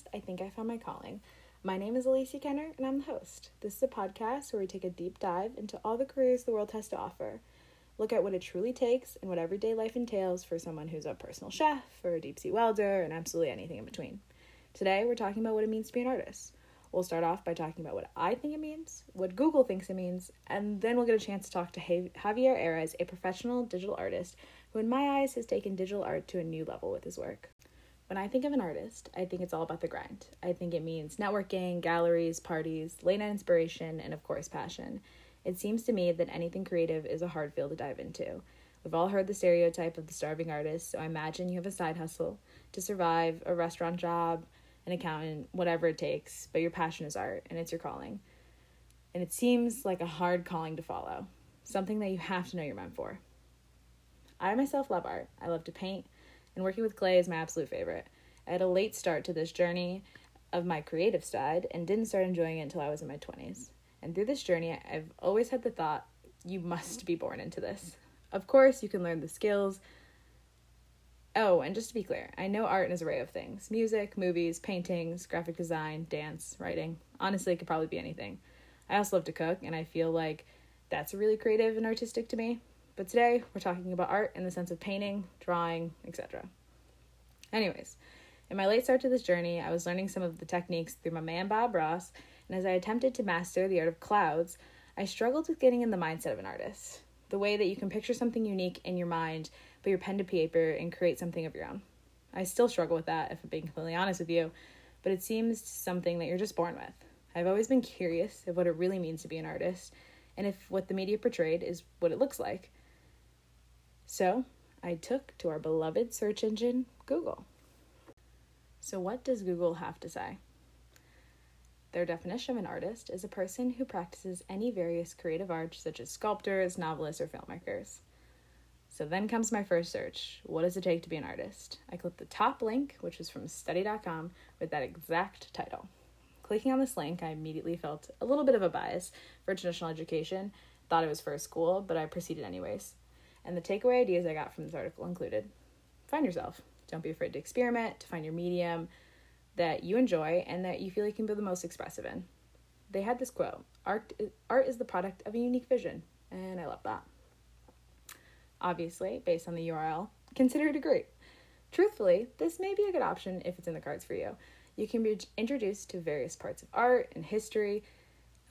podcast, I Think I Found My Calling. My name is Alicia Kenner, and I'm the host. This is a podcast where we take a deep dive into all the careers the world has to offer, look at what it truly takes and what everyday life entails for someone who's a personal chef or a deep sea welder and absolutely anything in between. Today, we're talking about what it means to be an artist. We'll start off by talking about what I think it means, what Google thinks it means, and then we'll get a chance to talk to Javier Ares, a professional digital artist who, in my eyes, has taken digital art to a new level with his work. When I think of an artist, I think it's all about the grind. I think it means networking, galleries, parties, late night inspiration, and of course, passion. It seems to me that anything creative is a hard field to dive into. We've all heard the stereotype of the starving artist, so I imagine you have a side hustle to survive, a restaurant job, an accountant, whatever it takes, but your passion is art and it's your calling. And it seems like a hard calling to follow, something that you have to know you're meant for. I myself love art. I love to paint, and working with clay is my absolute favorite. I had a late start to this journey of my creative side and didn't start enjoying it until I was in my 20s. And through this journey, I've always had the thought, you must be born into this. Of course, you can learn the skills. Oh, and just to be clear, I know art in an array of things music, movies, paintings, graphic design, dance, writing. Honestly, it could probably be anything. I also love to cook, and I feel like that's really creative and artistic to me. But today we're talking about art in the sense of painting, drawing, etc. Anyways, in my late start to this journey, I was learning some of the techniques through my man Bob Ross, and as I attempted to master the art of clouds, I struggled with getting in the mindset of an artist. The way that you can picture something unique in your mind, put your pen to paper, and create something of your own. I still struggle with that, if I'm being completely honest with you, but it seems something that you're just born with. I've always been curious of what it really means to be an artist, and if what the media portrayed is what it looks like. So I took to our beloved search engine, Google. So, what does Google have to say? Their definition of an artist is a person who practices any various creative arts, such as sculptors, novelists, or filmmakers. So then comes my first search What does it take to be an artist? I clicked the top link, which was from study.com, with that exact title. Clicking on this link, I immediately felt a little bit of a bias for traditional education, thought it was for a school, but I proceeded anyways. And the takeaway ideas I got from this article included find yourself. Don't be afraid to experiment, to find your medium that you enjoy and that you feel you can be the most expressive in. They had this quote art, art is the product of a unique vision, and I love that. Obviously, based on the URL, consider it a great. Truthfully, this may be a good option if it's in the cards for you. You can be introduced to various parts of art and history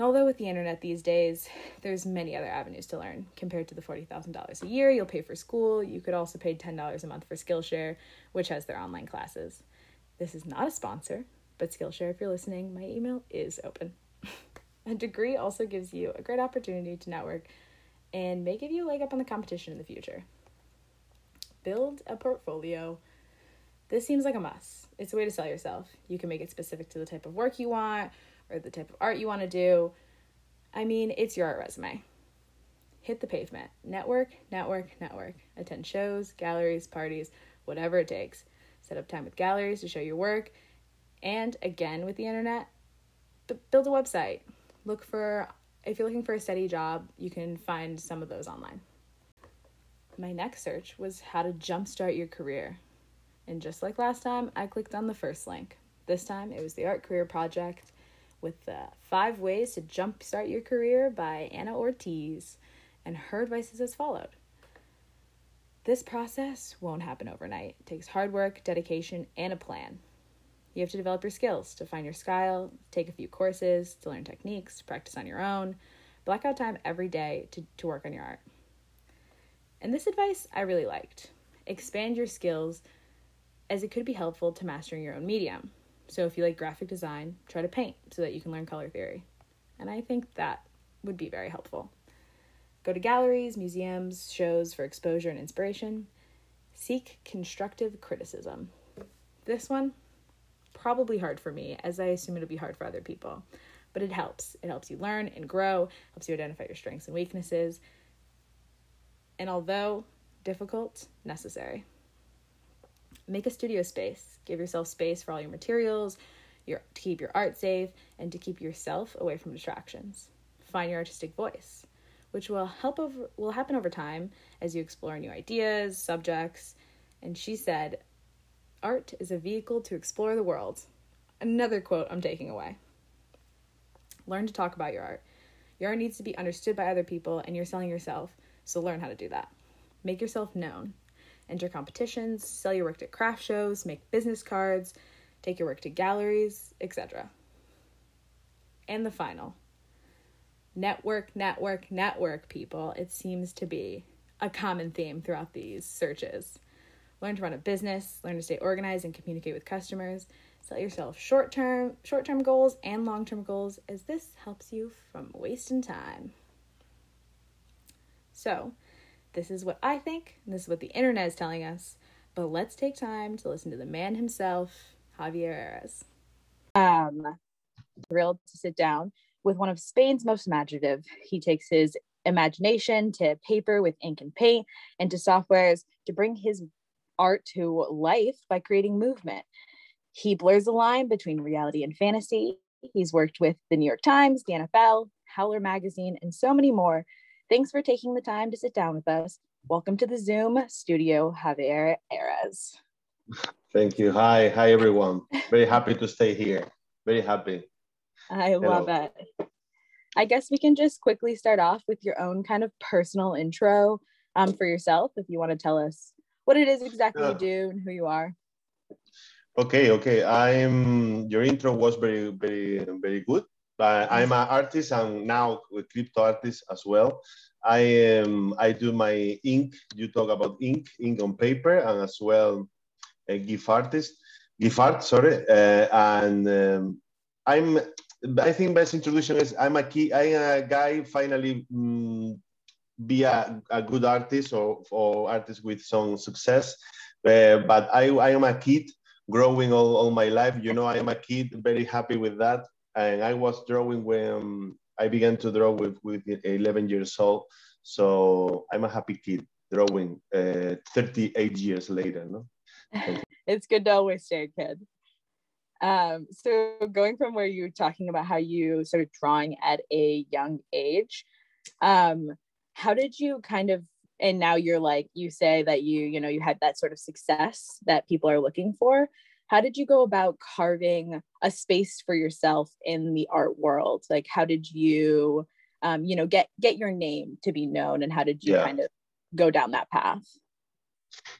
Although with the internet these days, there's many other avenues to learn. Compared to the $40,000 a year you'll pay for school, you could also pay $10 a month for Skillshare, which has their online classes. This is not a sponsor, but Skillshare, if you're listening, my email is open. a degree also gives you a great opportunity to network and may give you a leg up on the competition in the future. Build a portfolio. This seems like a must. It's a way to sell yourself. You can make it specific to the type of work you want or the type of art you want to do. I mean, it's your art resume. Hit the pavement. Network, network, network. Attend shows, galleries, parties, whatever it takes. Set up time with galleries to show your work. And again, with the internet, build a website. Look for, if you're looking for a steady job, you can find some of those online. My next search was how to jumpstart your career. And just like last time, I clicked on the first link. This time it was the Art Career Project with the Five Ways to Jumpstart Your Career by Anna Ortiz, and her advice is as followed. This process won't happen overnight. It takes hard work, dedication, and a plan. You have to develop your skills to find your style, take a few courses, to learn techniques, to practice on your own, block out time every day to, to work on your art. And this advice I really liked. Expand your skills as it could be helpful to mastering your own medium. So if you like graphic design, try to paint so that you can learn color theory. And I think that would be very helpful. Go to galleries, museums, shows for exposure and inspiration. Seek constructive criticism. This one, probably hard for me, as I assume it'll be hard for other people. But it helps. It helps you learn and grow, helps you identify your strengths and weaknesses. And although difficult, necessary. Make a studio space. Give yourself space for all your materials, your, to keep your art safe, and to keep yourself away from distractions. Find your artistic voice, which will help over will happen over time as you explore new ideas, subjects. And she said, art is a vehicle to explore the world. another quote I'm taking away. Learn to talk about your art. Your art needs to be understood by other people, and you're selling yourself, so learn how to do that. Make yourself known. Enter competitions, sell your work at craft shows, make business cards, take your work to galleries, etc. And the final network, network, network, people. It seems to be a common theme throughout these searches. Learn to run a business, learn to stay organized and communicate with customers, Set yourself short-term short-term goals and long-term goals as this helps you from wasting time. So, this is what I think, and this is what the internet is telling us. But let's take time to listen to the man himself, Javier Ares. Um, thrilled to sit down with one of Spain's most imaginative. He takes his imagination to paper with ink and paint and to softwares to bring his art to life by creating movement. He blurs the line between reality and fantasy. He's worked with the New York Times, the NFL, Howler Magazine, and so many more. Thanks for taking the time to sit down with us. Welcome to the Zoom studio, Javier Ares. Thank you. Hi, hi everyone. Very happy to stay here. Very happy. I Hello. love it. I guess we can just quickly start off with your own kind of personal intro um, for yourself, if you want to tell us what it is exactly yeah. you do and who you are. Okay, okay. I'm your intro was very, very, very good. Uh, I'm an artist and now a crypto artist as well. I am. I do my ink. You talk about ink, ink on paper, and as well a GIF artist, GIF art. Sorry, uh, and um, I'm. I think best introduction is I'm a key. I'm a guy finally um, be a, a good artist or or artist with some success. Uh, but I I am a kid growing all, all my life. You know, I am a kid, very happy with that. And I was drawing when I began to draw with, with 11 years old. So I'm a happy kid drawing uh, 38 years later. No? it's good to always stay a kid. Um, so going from where you were talking about how you started drawing at a young age, um, how did you kind of and now you're like you say that you you know you had that sort of success that people are looking for how did you go about carving a space for yourself in the art world like how did you um, you know get get your name to be known and how did you yeah. kind of go down that path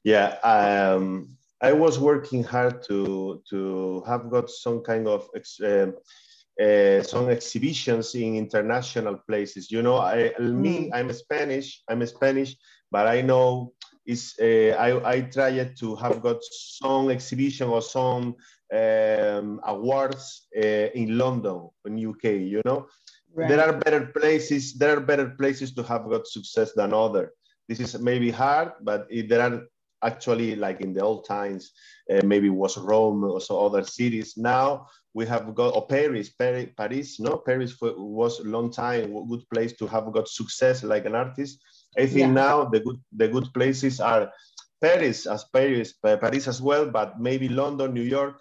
yeah um, i was working hard to to have got some kind of uh, uh, some exhibitions in international places. You know, I, me, mm. I'm Spanish. I'm Spanish, but I know is uh, I, I tried to have got some exhibition or some um, awards uh, in London, in UK. You know, right. there are better places. There are better places to have got success than other. This is maybe hard, but there are actually like in the old times, uh, maybe was Rome or so other cities. Now we have got or Paris, Paris, Paris. No, Paris was a long time a good place to have got success like an artist. I think yeah. now the good the good places are Paris as Paris, Paris as well, but maybe London, New York,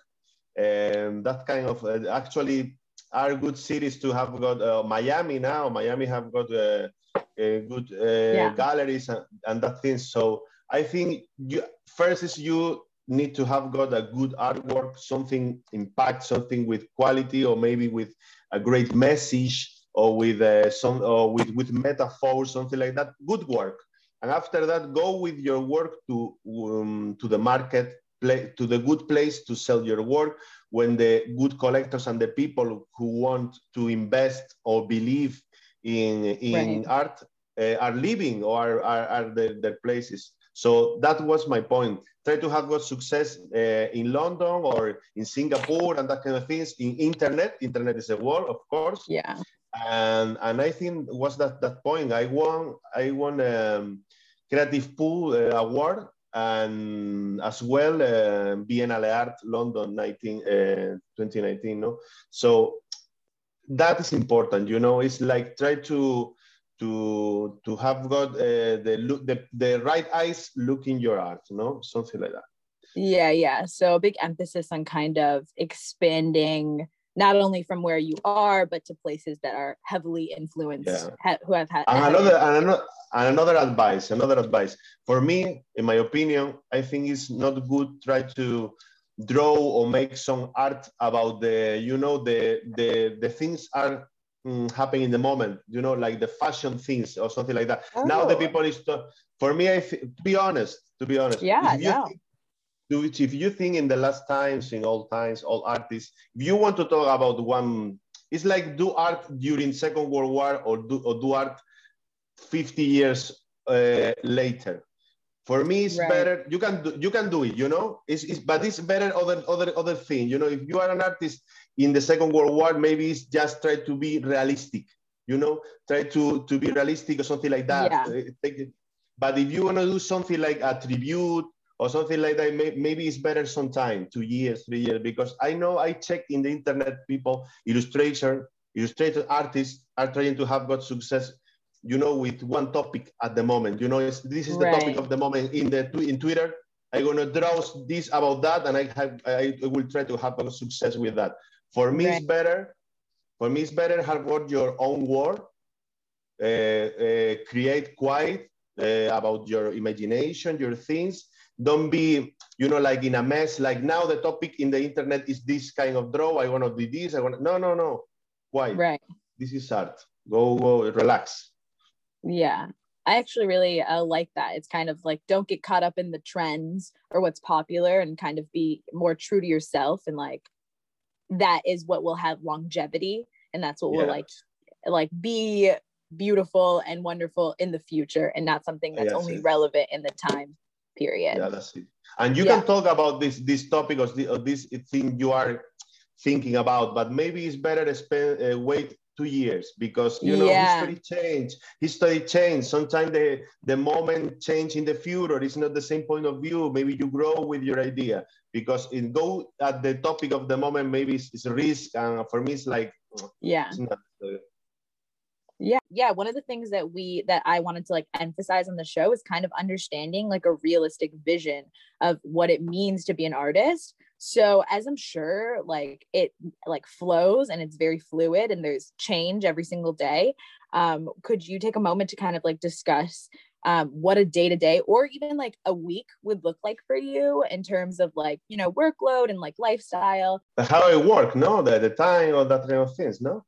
and that kind of uh, actually are good cities to have got. Uh, Miami now, Miami have got uh, good uh, yeah. galleries and, and that thing. So I think you, first is you need to have got a good artwork, something impact, something with quality, or maybe with a great message, or with uh, some, or with with metaphor, something like that. Good work, and after that, go with your work to um, to the market, play, to the good place to sell your work. When the good collectors and the people who want to invest or believe in in right. art uh, are living or are, are, are the, their places. So that was my point. Try to have got success uh, in London or in Singapore and that kind of things. In internet, internet is a world, of course. Yeah. And and I think was that that point. I won I won um, Creative Pool uh, award and as well uh, Biennale Art London 19, uh, 2019. No, so that is important. You know, it's like try to to to have got uh, the look the, the right eyes looking your art know something like that yeah yeah so big emphasis on kind of expanding not only from where you are but to places that are heavily influenced yeah. ha- who have had and another, and another and another advice another advice for me in my opinion i think it's not good try to draw or make some art about the you know the the the things are mm, happening in the moment you know like the fashion things or something like that oh. now the oh. people is to, for me I to be honest to be honest yeah if you, no. think, if you think in the last times in all times all artists if you want to talk about one it's like do art during second world war or do, or do art 50 years uh, later. For me it's right. better you can do you can do it you know? It's, it's but it's better other other other thing you know? If you are an artist in the second world war maybe it's just try to be realistic you know? Try to to be realistic or something like that. Yeah. Uh, but if you want to do something like a tribute or something like that maybe it's better sometime two years three years because i know i checked in the internet people illustrator illustrator artists are trying to have got success you know, with one topic at the moment. You know, this is the right. topic of the moment in the in Twitter. I'm gonna draw this about that, and I have I will try to have a success with that. For me, right. it's better. For me, it's better have got your own work, Uh, uh, create quiet uh, about your imagination, your things. Don't be, you know, like in a mess. Like now, the topic in the internet is this kind of draw. I want to do this. I want. To no, no, no. Why? Right. This is art. Go, go, relax. Yeah. I actually really uh, like that. It's kind of like don't get caught up in the trends or what's popular and kind of be more true to yourself and like that is what will have longevity and that's what yeah. will like like be beautiful and wonderful in the future and not something that's yes, only relevant in the time period. Yeah, that's it. And you yeah. can talk about this this topic or this thing you are thinking about, but maybe it's better to spend uh, wait two years because you know yeah. history change history change sometimes the the moment change in the future is not the same point of view maybe you grow with your idea because it go at the topic of the moment maybe it's, it's risk and for me it's like yeah it's not, uh, yeah. Yeah one of the things that we that i wanted to like emphasize on the show is kind of understanding like a realistic vision of what it means to be an artist. So as i'm sure like it like flows and it's very fluid and there's change every single day um could you take a moment to kind of like discuss um, what a day to day or even like a week would look like for you in terms of like you know workload and like lifestyle? How I work no the, the time or that kind of things no?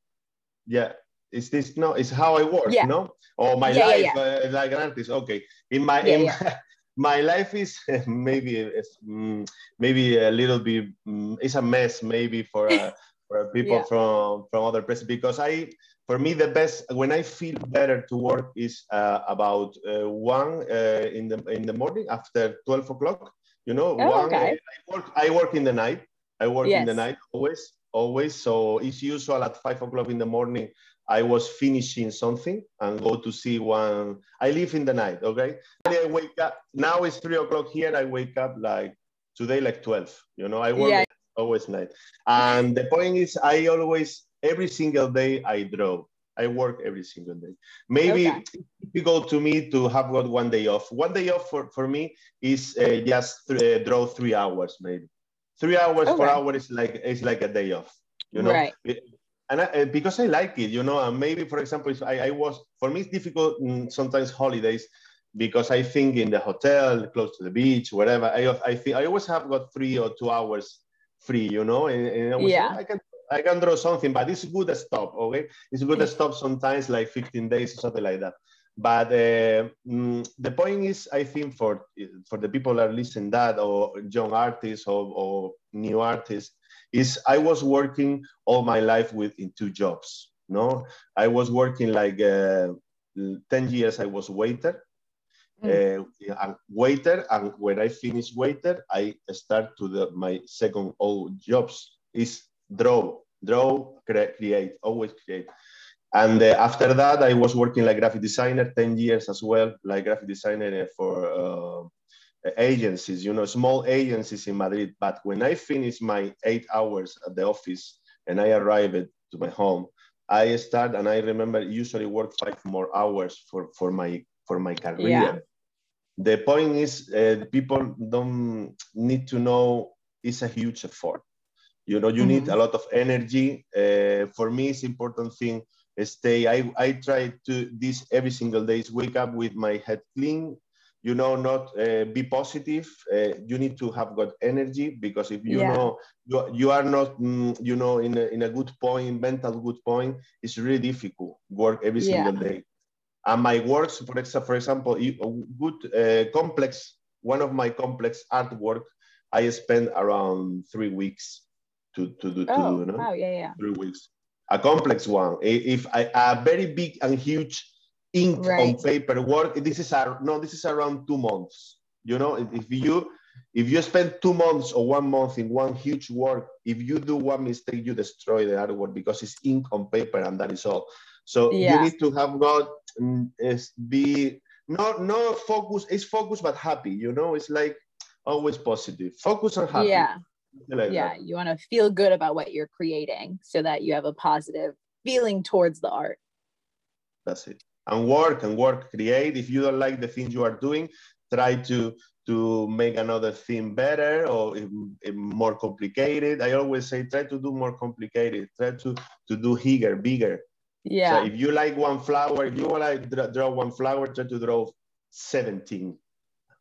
Yeah is this no it's how i work yeah. no? Or my yeah, life yeah, uh, like an artist okay. In my in my, my, life is maybe mm, maybe a little bit mm, it's a mess maybe for uh, for people from from other places. Because i for me the best when i feel better to work is uh, about uh, one uh, in the in the morning after 12 o'clock you know? Oh, one okay. i work i work in the night. I work yes. in the night always always. So it's usual at five o'clock in the morning I was finishing something and go to see one. I live in the night, okay? And I wake up, now it's three o'clock here. I wake up like today, like 12. You know, I work yeah. always night. And the point is, I always, every single day, I draw. I work every single day. Maybe okay. difficult to me to have got one day off. One day off for, for me is uh, just th- uh, draw three hours, maybe. Three hours, okay. four hours is like, is like a day off. You know, right and I, because I like it, you know, and maybe, for example, if I, I was, for me, it's difficult sometimes holidays because I think in the hotel, close to the beach, whatever, I, I think I always have got three or two hours free, you know, and, and I, yeah. I can I can draw something, but it's good to stop, okay? It's good to stop sometimes, like 15 days or something like that. But uh, mm, the point is, I think for for the people that are listening that, or young artists or, or new artists, is I was working all my life with in two jobs. No, I was working like uh, 10 years. I was waiter, mm. uh, waiter, and when I finished waiter, I start to the my second old jobs is draw, draw, create, always create. And uh, after that, I was working like graphic designer, 10 years as well, like graphic designer for uh, agencies, you know, small agencies in Madrid. But when I finished my eight hours at the office and I arrived to my home, I start and I remember usually work five more hours for, for my for my career. Yeah. The point is, uh, people don't need to know it's a huge effort. You know, you mm-hmm. need a lot of energy. Uh, for me, it's important thing. Stay. I I try to this every single day. Is wake up with my head clean, you know not uh, be positive uh, you need to have got energy because if you yeah. know you, you are not mm, you know in a, in a good point mental good point it's really difficult work every yeah. single day and my works for example for example a good uh, complex one of my complex artwork i spent around three weeks to to do, oh, to do you know? wow yeah yeah three weeks a complex one if I, a very big and huge ink right. on paper work this is a, no this is around two months you know? If you if you spend two months or one month in one huge work if you do one mistake you destroy the artwork because it's ink on paper and that is all. So yeah. you need to have got mm, is be not no focus it's focus but happy you know? It's like always positive. Focus on happy. Yeah. Like yeah that. you want to feel good about what you're creating so that you have a positive feeling towards the art. That's it and work and work create. If you don't like the things you are doing try to to make another thing better or more complicated. I always say try to do more complicated. Try to to do bigger bigger. Yeah. So if you like one flower if you want to draw one flower try to draw 17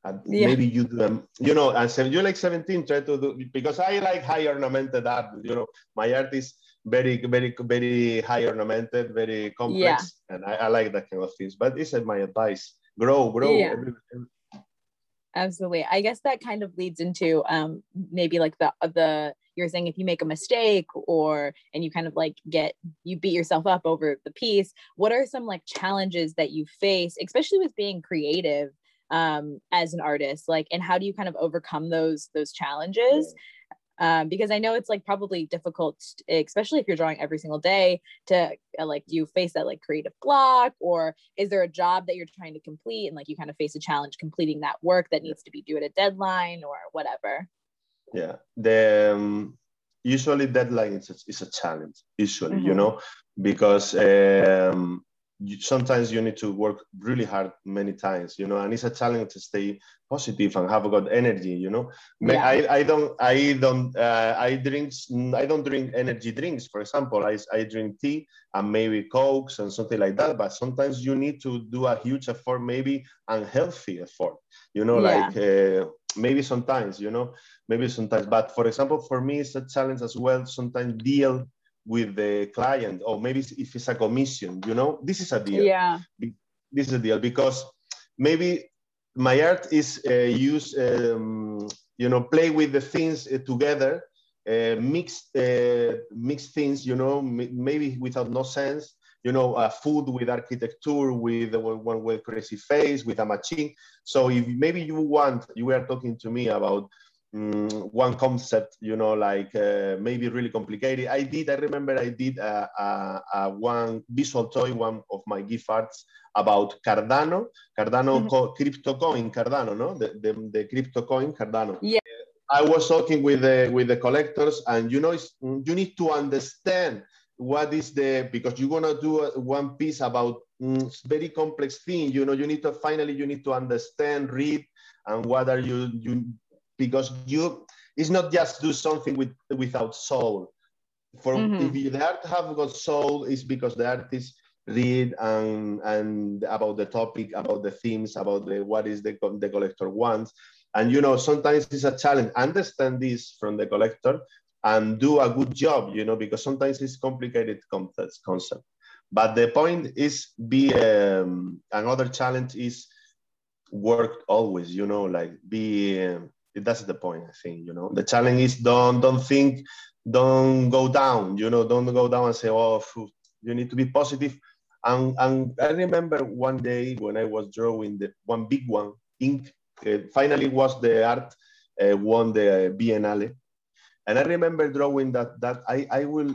and yeah. maybe you do them you know and so you like 17 try to do because i like high ornamented art you know. My art is very, very, very high ornamented, very complex, yeah. and I, I, like that kind of things. But this is my advice: grow, grow. Yeah. Every, every... Absolutely. I guess that kind of leads into um, maybe like the the you're saying if you make a mistake or and you kind of like get you beat yourself up over the piece. What are some like challenges that you face, especially with being creative um, as an artist? Like, and how do you kind of overcome those those challenges? Um, because I know it's like probably difficult, especially if you're drawing every single day. To uh, like, do you face that like creative block, or is there a job that you're trying to complete and like you kind of face a challenge completing that work that needs to be due at a deadline or whatever? Yeah, the um, usually deadline is a, is a challenge. Usually, mm-hmm. you know, because um, you, sometimes you need to work really hard many times, you know, and it's a challenge to stay positive and have a good energy, you know. Yeah. I, I don't I don't uh, I drinks I don't drink energy drinks, for example. I, I drink tea and maybe cokes and something like that. But sometimes you need to do a huge effort, maybe unhealthy effort, you know, yeah. like uh, maybe sometimes, you know, maybe sometimes. But for example, for me, it's a challenge as well. Sometimes deal with the client or maybe if it's a commission you know? This is a deal. Yeah. This is a deal because maybe my art is uh, use um, you know play with the things uh, together uh, mix uh, mix things you know maybe without no sense you know uh, food with architecture with one with crazy face with a machine. So if maybe you want you were talking to me about um, one concept, you know, like uh, maybe really complicated. I did, I remember I did a, a, a one visual toy, one of my GIF arts about Cardano, Cardano mm-hmm. co- crypto coin, Cardano, no? The, the, the crypto coin, Cardano. Yeah. I was talking with the, with the collectors and, you know, you need to understand what is the, because you're going to do a, one piece about mm, very complex thing, you know, you need to finally, you need to understand, read, and what are you, you because you it's not just do something with without soul. For mm-hmm. if you, the art have got soul, is because the artist read and and about the topic, about the themes, about the what is the the collector wants. And you know, sometimes it's a challenge. Understand this from the collector and do a good job, you know, because sometimes it's complicated concept. But the point is be um, another challenge is work always, you know, like be um, that's the point i think you know. The challenge is don't don't think don't go down you know. Don't go down and say oh you need to be positive. And and i remember one day when i was drawing the one big one ink uh, finally was the art uh, won the biennale. And i remember drawing that that i i will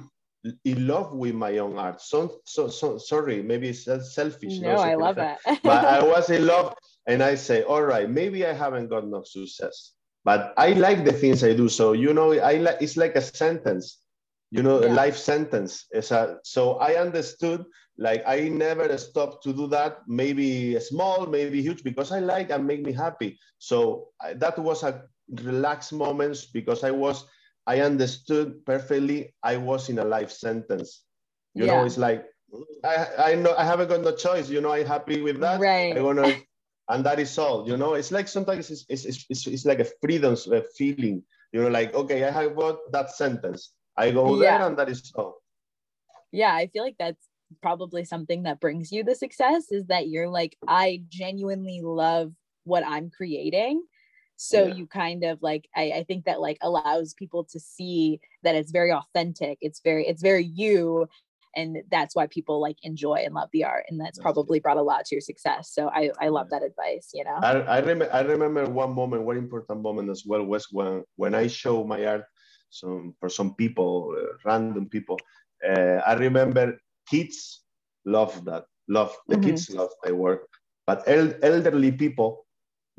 in love with my own art. So so, so sorry maybe it's selfish no, i love it but i was in love and i say all right maybe i haven't got no success but I like the things I do. So you know, I like it's like a sentence, you know, yeah. a life sentence. It's a, so I understood. Like I never stopped to do that. Maybe small, maybe huge, because I like and make me happy. So I, that was a relaxed moments because I was, I understood perfectly. I was in a life sentence. You yeah. know, it's like I, I know I haven't got no choice. You know, I'm happy with that. Right. I wanna and that is all. You know, it's like sometimes it's it's, it's, it's like a freedom feeling. You know, like okay, I have got that sentence. I go yeah. there, and that is all. Yeah, I feel like that's probably something that brings you the success is that you're like, I genuinely love what I'm creating. So yeah. you kind of like, I, I think that like allows people to see that it's very authentic. It's very, it's very you. And that's why people like enjoy and love the art. And that's, that's probably brought a lot to your success. So I, I love that advice, you know? I, I, rem- I remember one moment, one important moment as well was when, when I show my art some, for some people, uh, random people, uh, I remember kids love that, love the mm-hmm. kids love my work, but el- elderly people,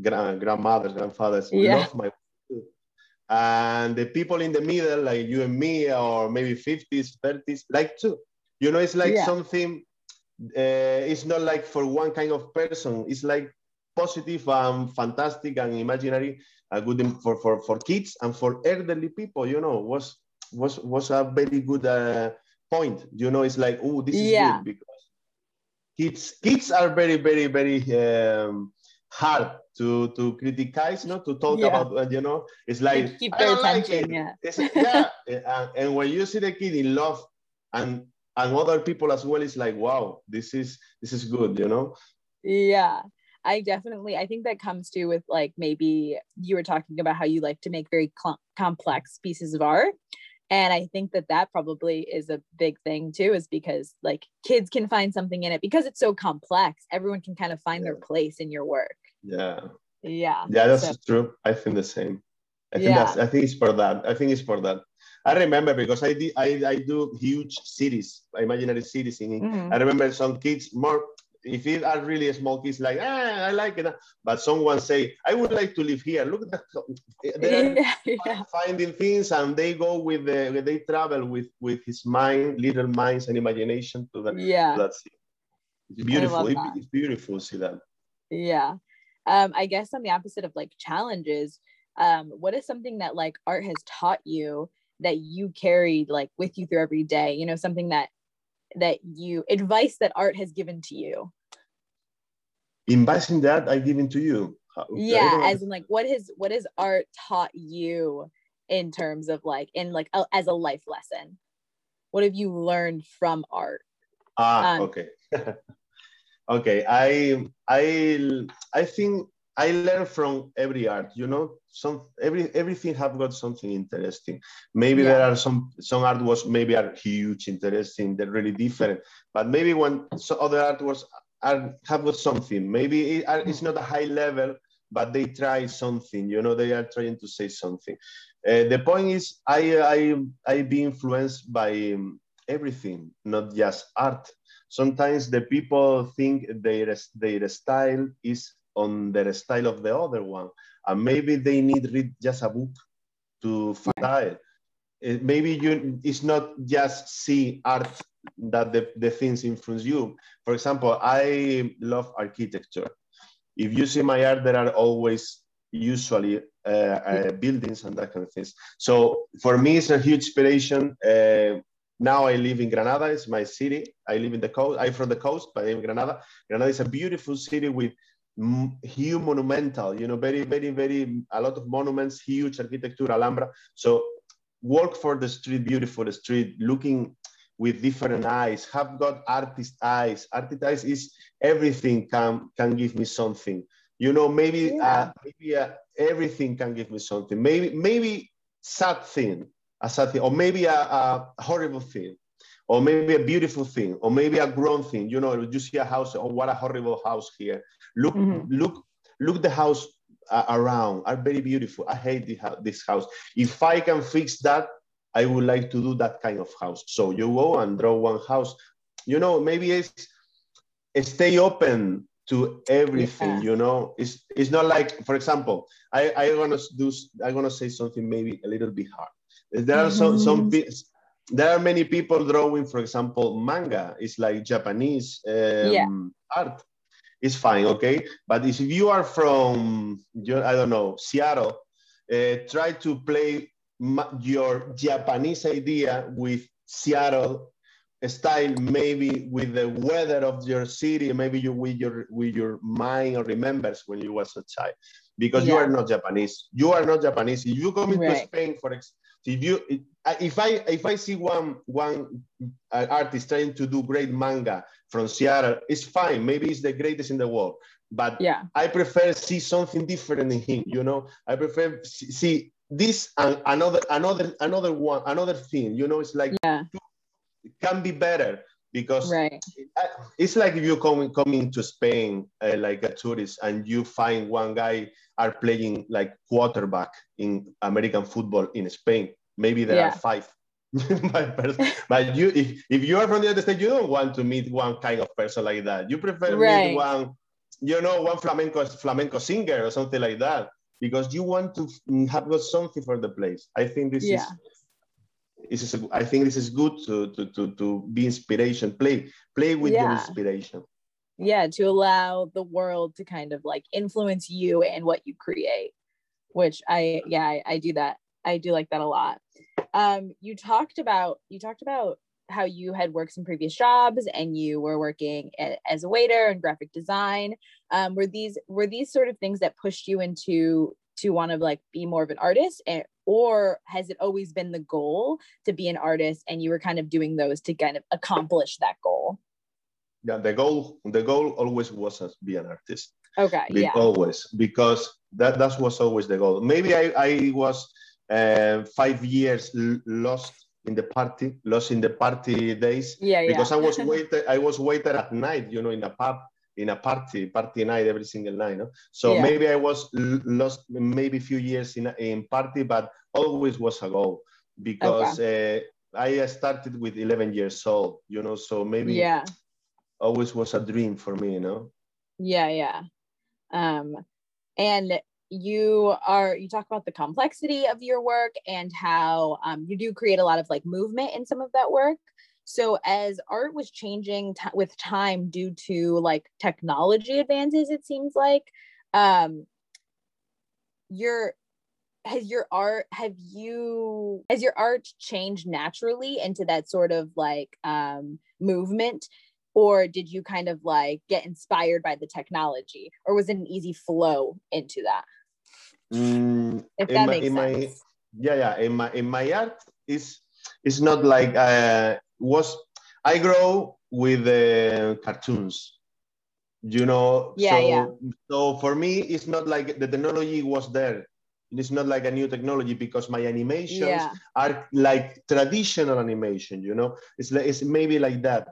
grand- grandmothers, grandfathers, yeah. love my work And the people in the middle, like you and me, or maybe 50s, 30s, like too. You know, it's like yeah. something, uh, it's not like for one kind of person, it's like positive and fantastic and imaginary, uh, good for, for, for kids and for elderly people, you know, was was was a very good uh, point. You know, it's like, oh, this is yeah. good because kids kids are very, very, very um, hard to to criticize, not to talk yeah. about. Uh, you know, it's like keep their attention. Like yeah, yeah. and, and when you see the kid in love and and other people as well, it's like, wow, this is this is good. You know. Yeah. I definitely, I think that comes to with like maybe you were talking about how you like to make very cl- complex pieces of art and i think that that probably is a big thing too is because like kids can find something in it because it's so complex everyone can kind of find yeah. their place in your work yeah yeah yeah that's so. true i think the same i think yeah. that's i think it's for that i think it's for that i remember because i did i, I do huge cities imaginary cities in mm-hmm. i remember some kids more if it are really small kids like ah, I like it, but someone say I would like to live here. Look at that, yeah, yeah. finding things, and they go with the they travel with with his mind, little minds and imagination to that. Yeah, that's it's beautiful. It, it's beautiful. See that. Yeah, um, I guess on the opposite of like challenges, um, what is something that like art has taught you that you carried like with you through every day? You know, something that that you advice that art has given to you? Advising that i given to you. Yeah as in like what has what has art taught you in terms of like in like a, as a life lesson? What have you learned from art? Ah um, okay. Okay i i i think I learn from every art, you know, some every everything have got something interesting. Maybe yeah. there are some some art was maybe are huge, interesting, they're really different. But maybe when so other art was are have got something. Maybe it, it's not a high level, but they try something. You know, they are trying to say something. Uh, the point is, I I I be influenced by um, everything, not just art. Sometimes the people think their their style is on the style of the other one. And maybe they need read just a book to find it. Maybe you it's not just see art that the, the things influence you. For example, I love architecture. If you see my art, there are always usually uh, uh, buildings and that kind of things. So for me, it's a huge inspiration. Uh, now I live in Granada. It's my city. I live in the coast. I'm from the coast, but I'm in Granada. Granada is a beautiful city with huge monumental, you know, very, very, very, a lot of monuments, huge architecture, Alhambra. So walk for the street, beautiful street, looking with different eyes, have got artist eyes. Artist eyes is everything can, can give me something. You know, maybe, uh, yeah. uh, maybe uh, everything can give me something. Maybe, maybe sad thing, a sad thing, or maybe a, a horrible thing or maybe a beautiful thing, or maybe a grown thing. You know, you see a house, oh, what a horrible house here. Look, mm-hmm. look, look the house uh, around are very beautiful. I hate this house. If I can fix that, I would like to do that kind of house. So you go and draw one house. You know, maybe it's stay open to everything. Yeah. You know, it's it's not like, for example, I I gonna do I gonna say something maybe a little bit hard. There are some some mm-hmm. There are many people drawing, for example, manga. It's like Japanese um, yeah. art it's fine, okay? But if you are from, I don't know, Seattle, uh, try to play your Japanese idea with Seattle style maybe with the weather of your city maybe you with your with your mind or remembers when you was a child because yeah. you are not japanese you are not japanese if you come into right. spain for example if you if i if i see one one uh, artist trying to do great manga from seattle it's fine. Maybe it's the greatest in the world. But yeah. I prefer see something different in him you know? I prefer see this and another another another one another thing you know? It's like yeah. it can be better because right. it's like if you come coming to Spain uh, like a tourist and you find one guy are playing like quarterback in American football in Spain. Maybe there yeah. are five. but you, if, if you are from the United States, you don't want to meet one kind of person like that. You prefer right. meet one, you know, one flamenco flamenco singer or something like that because you want to have got something for the place. I think this yeah. is this is a, I think this is good to, to, to, to be inspiration, play, play with yeah. your inspiration. Yeah, to allow the world to kind of like influence you and what you create, which I, yeah, I, I do that. I do like that a lot. Um, you talked about, you talked about how you had worked some previous jobs and you were working as a waiter and graphic design. Um, were these, were these sort of things that pushed you into to want to like be more of an artist and, or has it always been the goal to be an artist and you were kind of doing those to kind of accomplish that goal? Yeah the goal the goal always was to be an artist. Okay be, yeah. always because that that was always the goal. Maybe i i was uh, five years lost in the party lost in the party days yeah, because yeah. i was waiter i was waiter at night you know in a pub in a party party night every single night no? so yeah. maybe i was lost maybe a few years in, in party but always was a goal because okay. uh, i started with 11 years old you know so maybe yeah always was a dream for me you know yeah yeah um and you are you talk about the complexity of your work and how um, you do create a lot of like movement in some of that work so as art was changing t- with time due to like technology advances, it seems like um, your has your art have you has your art changed naturally into that sort of like um, movement? Or did you kind of like get inspired by the technology? Or was it an easy flow into that? Mm, if that my, makes sense my, yeah yeah in my in my art is it's not like uh, was I grow with the cartoons, you know. Yeah, so, yeah. So for me, it's not like the technology was there. It's not like a new technology because my animations yeah. are like traditional animation. You know, it's like it's maybe like that.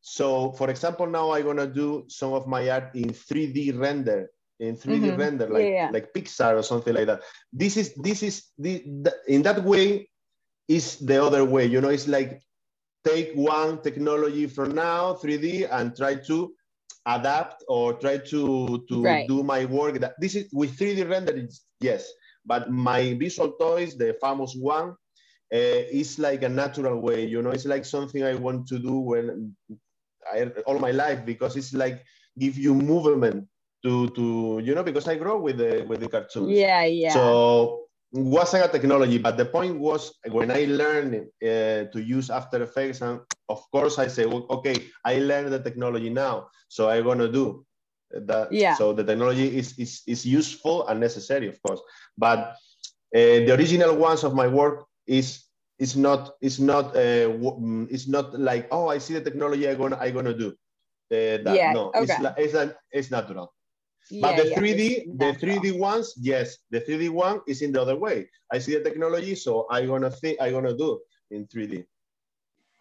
So, for example, now I'm gonna do some of my art in 3D render in 3D mm-hmm. render, like yeah, yeah. like Pixar or something like that. This is this is the, the, in that way is the other way. You know, it's like take one technology for now, 3D, and try to adapt or try to, to right. do my work. That this is with 3D rendering, yes. But my visual toys, the famous one, uh, is like a natural way. You know, it's like something I want to do when I, all my life because it's like give you movement to to you know because I grow with the with the cartoons. Yeah, yeah. So wasn't a technology, but the point was when I learned uh, to use After Effects, and of course I say, well, okay, I learned the technology now, so I'm gonna do that. Yeah. So the technology is is, is useful and necessary, of course, but uh, the original ones of my work is is not is not uh, mm, it's not like oh I see the technology I'm gonna I'm gonna do. Uh, that. Yeah. No, okay. it's, it's, it's natural but the 3D, the 3D ones, yes, the 3D one is in the other way. I see the technology, so I'm gonna think I'm gonna do in 3D.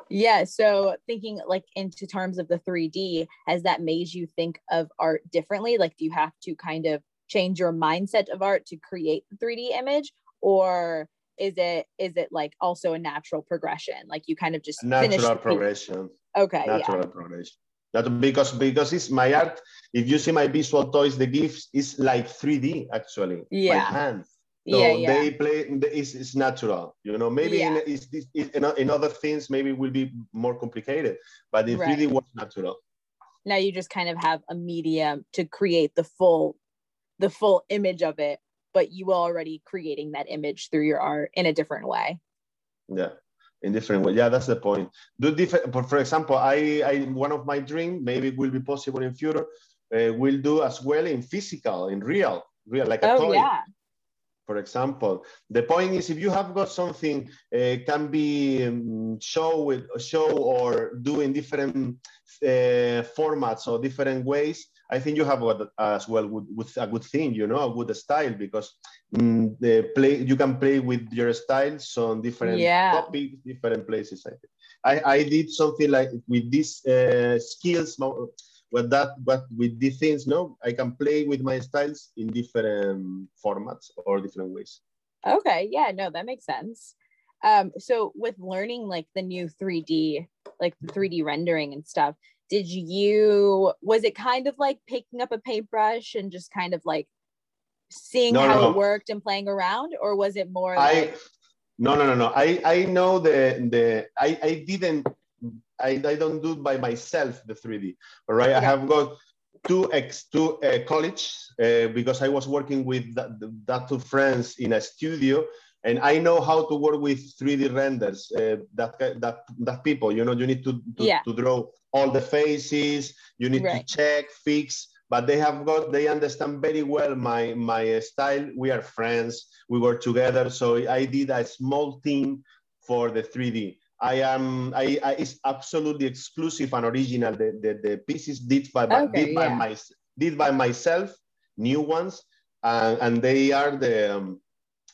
Yeah, so thinking like into terms of the 3D, has that made you think of art differently? Like, do you have to kind of change your mindset of art to create the 3D image, or is it is it like also a natural progression? Like you kind of just natural progression. Okay, natural yeah. progression. That because because it's my art. If you see my visual toys, the GIFs is like 3D actually. Yeah. By hand. So yeah, yeah. they play. It's, it's natural. You know, maybe yeah. in, it's, it's, in, other things maybe will be more complicated, but in right. 3D was natural. Now you just kind of have a medium to create the full, the full image of it, but you were already creating that image through your art in a different way. Yeah in different ways. Yeah, that's the point. Do different. For example, I, I one of my dream maybe will be possible in future. Uh, will do as well in physical, in real, real like a oh, toy. Yeah. For example, the point is if you have got something uh, can be um, show with show or do in different uh, formats or different ways. I think you have got as well with, with a good thing, you know, a good style because mm, the play you can play with your styles on different Yeah. topics, different places. I think. I, I did something like with these uh, skills, with that, but with these things, no, I can play with my styles in different formats or different ways. Okay. Yeah. No, that makes sense. Um, so with learning like the new 3D, like the 3D rendering and stuff, did you was it kind of like picking up a paintbrush and just kind of like seeing No, how no, it worked and playing around, or was it more I like no no no no. I I know the the I I didn't I I don't do it by myself the 3D. All right, I have got two ex two uh, college uh, because I was working with that, that two friends in a studio. And I know how to work with 3D renders. Uh, that that that people, you know, you need to to, Yeah. to draw all the faces. You need Right. to check, fix. But they have got they understand very well my my style. We are friends. We work together. So I did a small team for the 3D. I am I, I it's absolutely exclusive and original. The the, the pieces did by, by- Okay, did by yeah. my did by myself, new ones, and, and they are the um,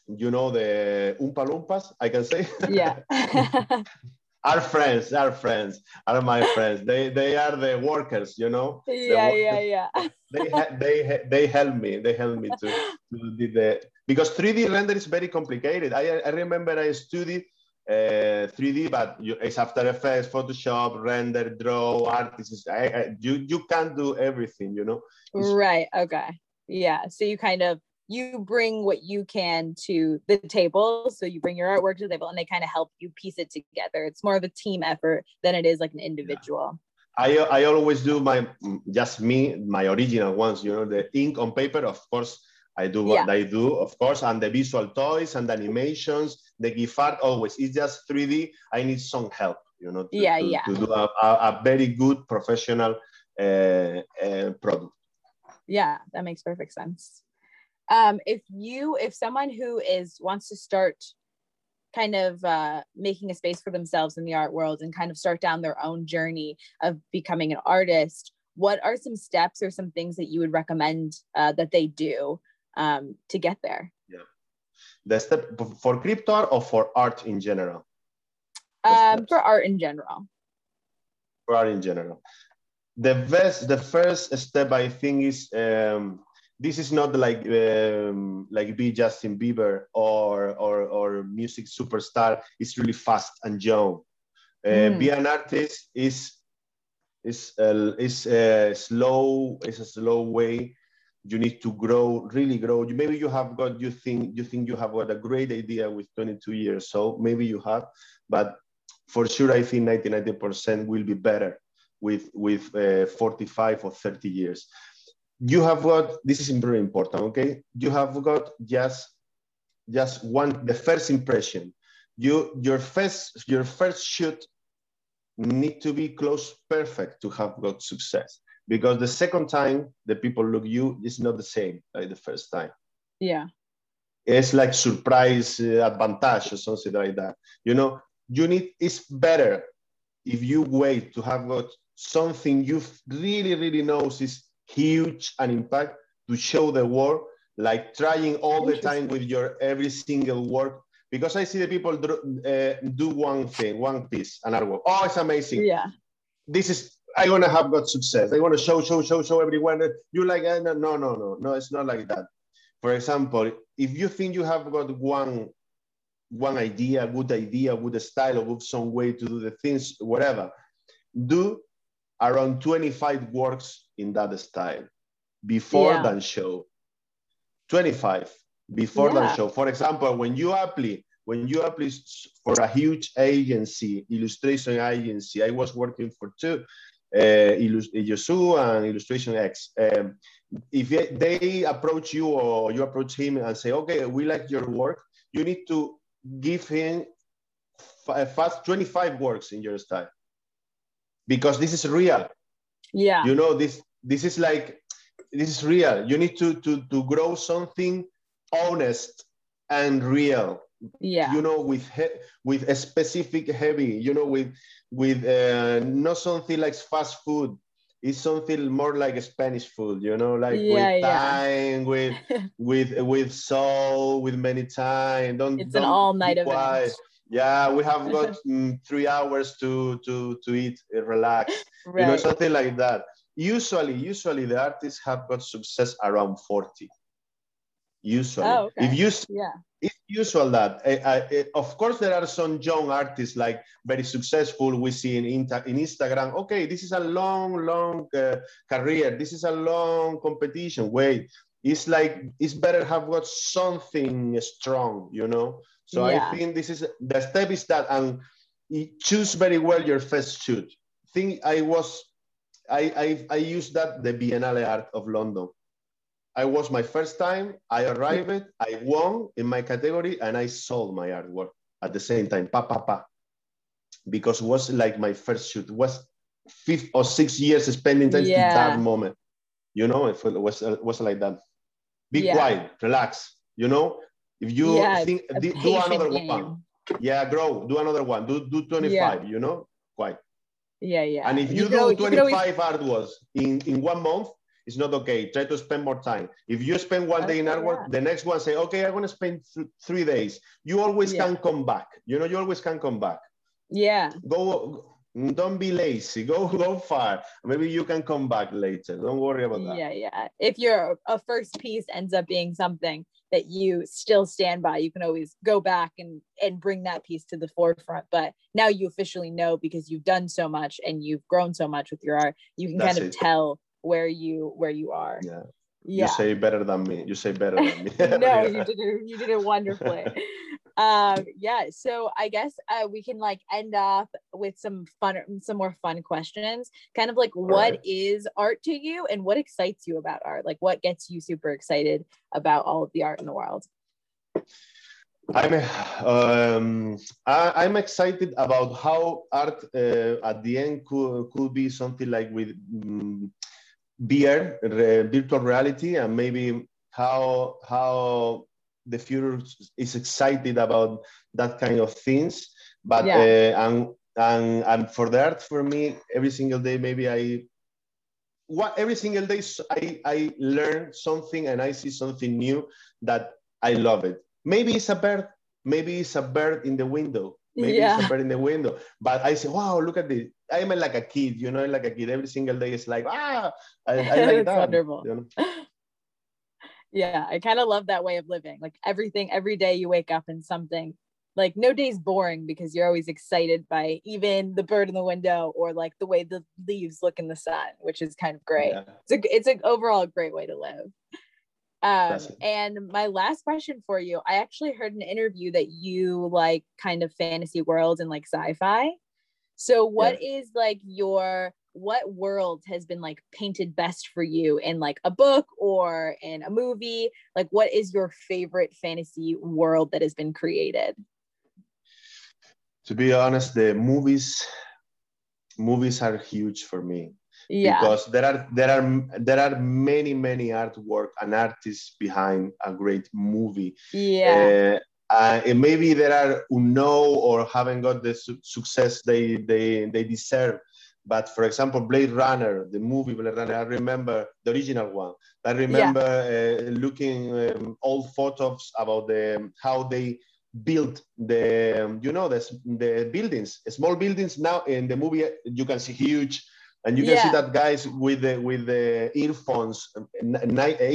you know the Oompa Loompas. I can say yeah. our friends, our friends, are my friends. They they are the workers. You know. Yeah, workers. yeah, yeah. They they they help me. They help me to to do the because 3D render is very complicated. I I remember I studied uh, 3D, but you, it's After Effects, Photoshop, render, draw, artists. I, I, you you can't do everything, you know. It's- Right. Okay. Yeah. So you kind of you bring what you can to the table. So you bring your artwork to the table and they kind of help you piece it together. It's more of a team effort than it is like an individual. I, I always do my just me my original ones you know the ink on paper of course I do what I do of course and the visual toys and the animations the GIF art always it's just 3D I need some help you know to, Yeah, to, yeah. to do a, a, a very good professional uh, uh, product Yeah, that makes perfect sense. Um, if you if someone who is wants to start kind of uh, making a space for themselves in the art world and kind of start down their own journey of becoming an artist, what are some steps or some things that you would recommend uh, that they do um, to get there? Yeah. The step for crypto art or for art in general Um, for art in general. for art in general. The best, the first step I think is um, this is not like um, like be Justin Bieber or or or music superstar. It's really fast and young. Uh, Mm. Be an artist is is uh, is uh, slow. It's a slow way. You need to grow, really grow. You, maybe you have got you think you think you have got a great idea with 22 years. So maybe you have, but for sure, I think 90 90% will be better with with uh, 45 or 30 years. You have got this is very important. Okay, you have got just just one the first impression. You your first your first shoot need to be close perfect to have got success because the second time the people look you is not the same like the first time Yeah. it's like surprise uh, advantage or something like that you know you need it's better if you wait to have got something you really really knows is huge an impact to show the world like trying all the time with your every single work because i see the people do, uh, do one thing one piece an artwork oh it's amazing Yeah. this is I want to have got success. I want to show, show, show, show everyone. You like no, no, no, no, no. It's not like that. For example, if you think you have got one, one idea, good idea, good style, or good some way to do the things, whatever, do around 25 works in that style before Yeah. than show. 25 before Yeah. than show. For example, when you apply, when you apply for a huge agency, illustration agency, I was working for two, uh, Yosu and Illustration X. Um, if they, they approach you or you approach him and say, okay, we like your work, you need to give him fast 25 works in your style because this is real. Yeah. You know this this is like this is real. You need to to to grow something honest and real. Yeah. You know with he- with a specific heavy you know with with uh, not something like fast food. It's something more like a spanish food you know like Yeah, with yeah. time with with with soul with many time don't It's an don't all-night event. Yeah we have got mm, three hours to to to eat uh, relax. You know something like that. Usually usually the artists have got success around 40 usually. Oh, okay. if you yeah. it's usual that uh, uh, of course there are some young artists like very successful we see in, in instagram. Okay this is a long long uh, career. This is a long competition. Wait. It's like it's better have got something strong you know so Yeah. i think this is the step is that and you choose very well your first shoot think i was i i, I used that the biennale art of london I was my first time. I arrived, hmm. I won in my category, and I sold my artwork at the same time. Pa pa pa. Because it was like my first shoot. It was fifth or six years spending time Yeah. that moment. You know, it was it was like that. Be Yeah. quiet, relax. You know, if you Yeah, think do, do another game. one, yeah, grow. Do another one. Do do twenty five. You know, quite. yeah yeah And if you, al- do could always- 25 artworks in, in one month, it's not okay. Try to spend more time. If you spend one day in Okay, artwork, yeah. the next one say, okay, I'm going to spend th- three days. You always Yeah. can come back. You know, you always can come back. yeah Go, don't be lazy. Go, go far. Maybe you can come back later. Don't worry about that. yeah yeah if your a first piece ends up being something that you still stand by you can always go back and and bring that piece to the forefront but now you officially know because you've done so much and you've grown so much with your art you can That's kind of it. tell where you where you are Yeah. yeah You say better than me. You say better than me. no you did it you did it wonderfully um yeah so i guess uh, we can like end off with some fun some more fun questions kind of like what is right. art to you and what excites you about art like what gets you super excited about all of the art in the world I'm um, I, I'm excited about how art uh, at the end could, could be something like with VR, re- virtual reality, and maybe how how the future is excited about that kind of things. But Yeah. uh, and and and for the art, for me, every single day, maybe I what every single day I I learn something and I see something new that I love it. Maybe it's a bird, maybe it's a bird in the window. Maybe it's a bird in the window. But I say, wow, look at this. I'm like a kid, you know, like a kid. Every single day it's like, ah, I, I like that. wonderful. you know? Yeah i kind of love that way of living like everything every day you wake up and something like no day's boring because you're always excited by even the bird in the window or like the way the leaves look in the sun which is kind of great. Yeah. it's a it's an overall great way to live. Um and my last question for you i actually heard an interview that you like kind of fantasy worlds and like sci-fi. So what is like your what world has been like painted best for you in like a book or in a movie? Like what is your favorite fantasy world that has been created? To be honest, the movies movies are huge for me. yeah. because there are there are there are many many artwork and artists behind a great movie. Yeah. Uh, uh, and maybe there are who know or haven't got the su- success they, they they deserve but for example blade runner the movie blade runner i remember the original one. I remember uh, looking um, old photos about the how they built the um, you know the, the buildings small buildings now in the movie you can see huge and you can see that guys with the with the earphones n-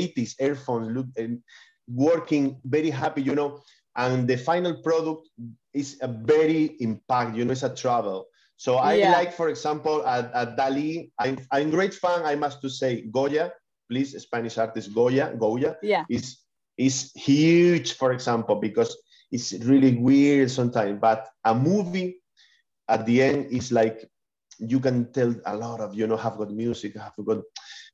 80s earphones look and working very happy you know and the final product is a very impact you know it's a travel so i Yeah. like for example at, at dali I'm, I'm great fan i must to say goya. Please spanish artist goya goya yeah. is is huge for example because it's really weird sometimes. But a movie at the end is like you can tell a lot of you know have got music have got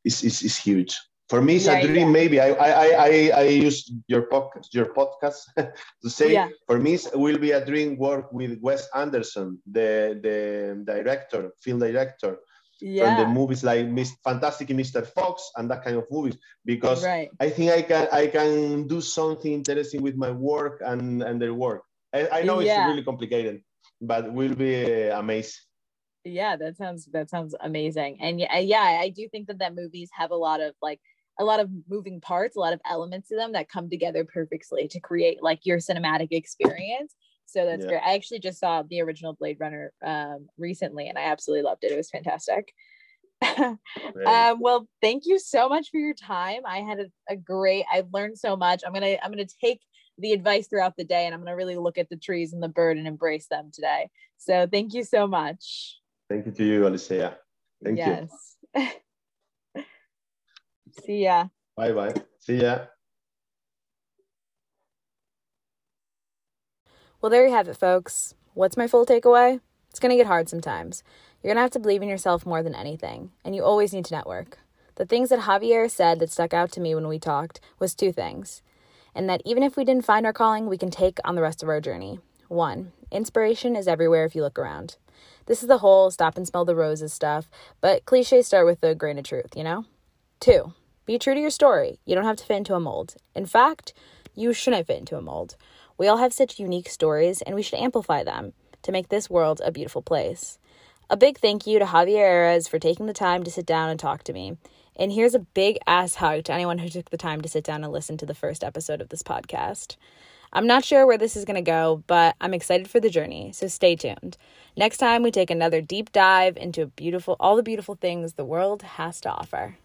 it's, it's, it's huge For me, it's yeah, a dream. Yeah. Maybe I, I I use your podcast I use your podcast your podcast to say yeah. for me it will be a dream work with Wes Anderson, the the director, film director. Yeah. From the movies like Miss Fantastic Mr. Fox and that kind of movies, because right. I think I can I can do something interesting with my work and and their work. I, I know it's really complicated, but will be amazing yeah that sounds that sounds amazing and yeah yeah i do think that that movies have a lot of like a lot of moving parts a lot of elements to them that come together perfectly to create like your cinematic experience. So that's yeah. great. I actually just saw the original blade runner um, recently and i absolutely loved it. It was fantastic. Um, well thank you so much for your time. I had a, a great i've learned so much. I'm gonna i'm gonna take the advice throughout the day and i'm gonna really look at the trees and the bird and embrace them today. So thank you so much. Thank you to you, Alicia. Thank yes. you. See ya. Bye bye. See ya. Well, there you have it, folks. What's my full takeaway? It's going to get hard sometimes. You're going to have to believe in yourself more than anything, and you always need to network. The things that Javier said that stuck out to me when we talked was two things. And that even if we didn't find our calling, we can take on the rest of our journey. One, inspiration is everywhere if you look around. This is the whole stop and smell the roses stuff, but cliches start with a grain of truth, you know? Two, be true to your story. You don't have to fit into a mold. In fact, you shouldn't fit into a mold. We all have such unique stories, and we should amplify them to make this world a beautiful place. A big thank you to Javier Ares for taking the time to sit down and talk to me. And here's a big ass hug to anyone who took the time to sit down and listen to the first episode of this podcast. I'm not sure where this is going to go, but I'm excited for the journey, so stay tuned. Next time, we take another deep dive into beautiful, all the beautiful things the world has to offer.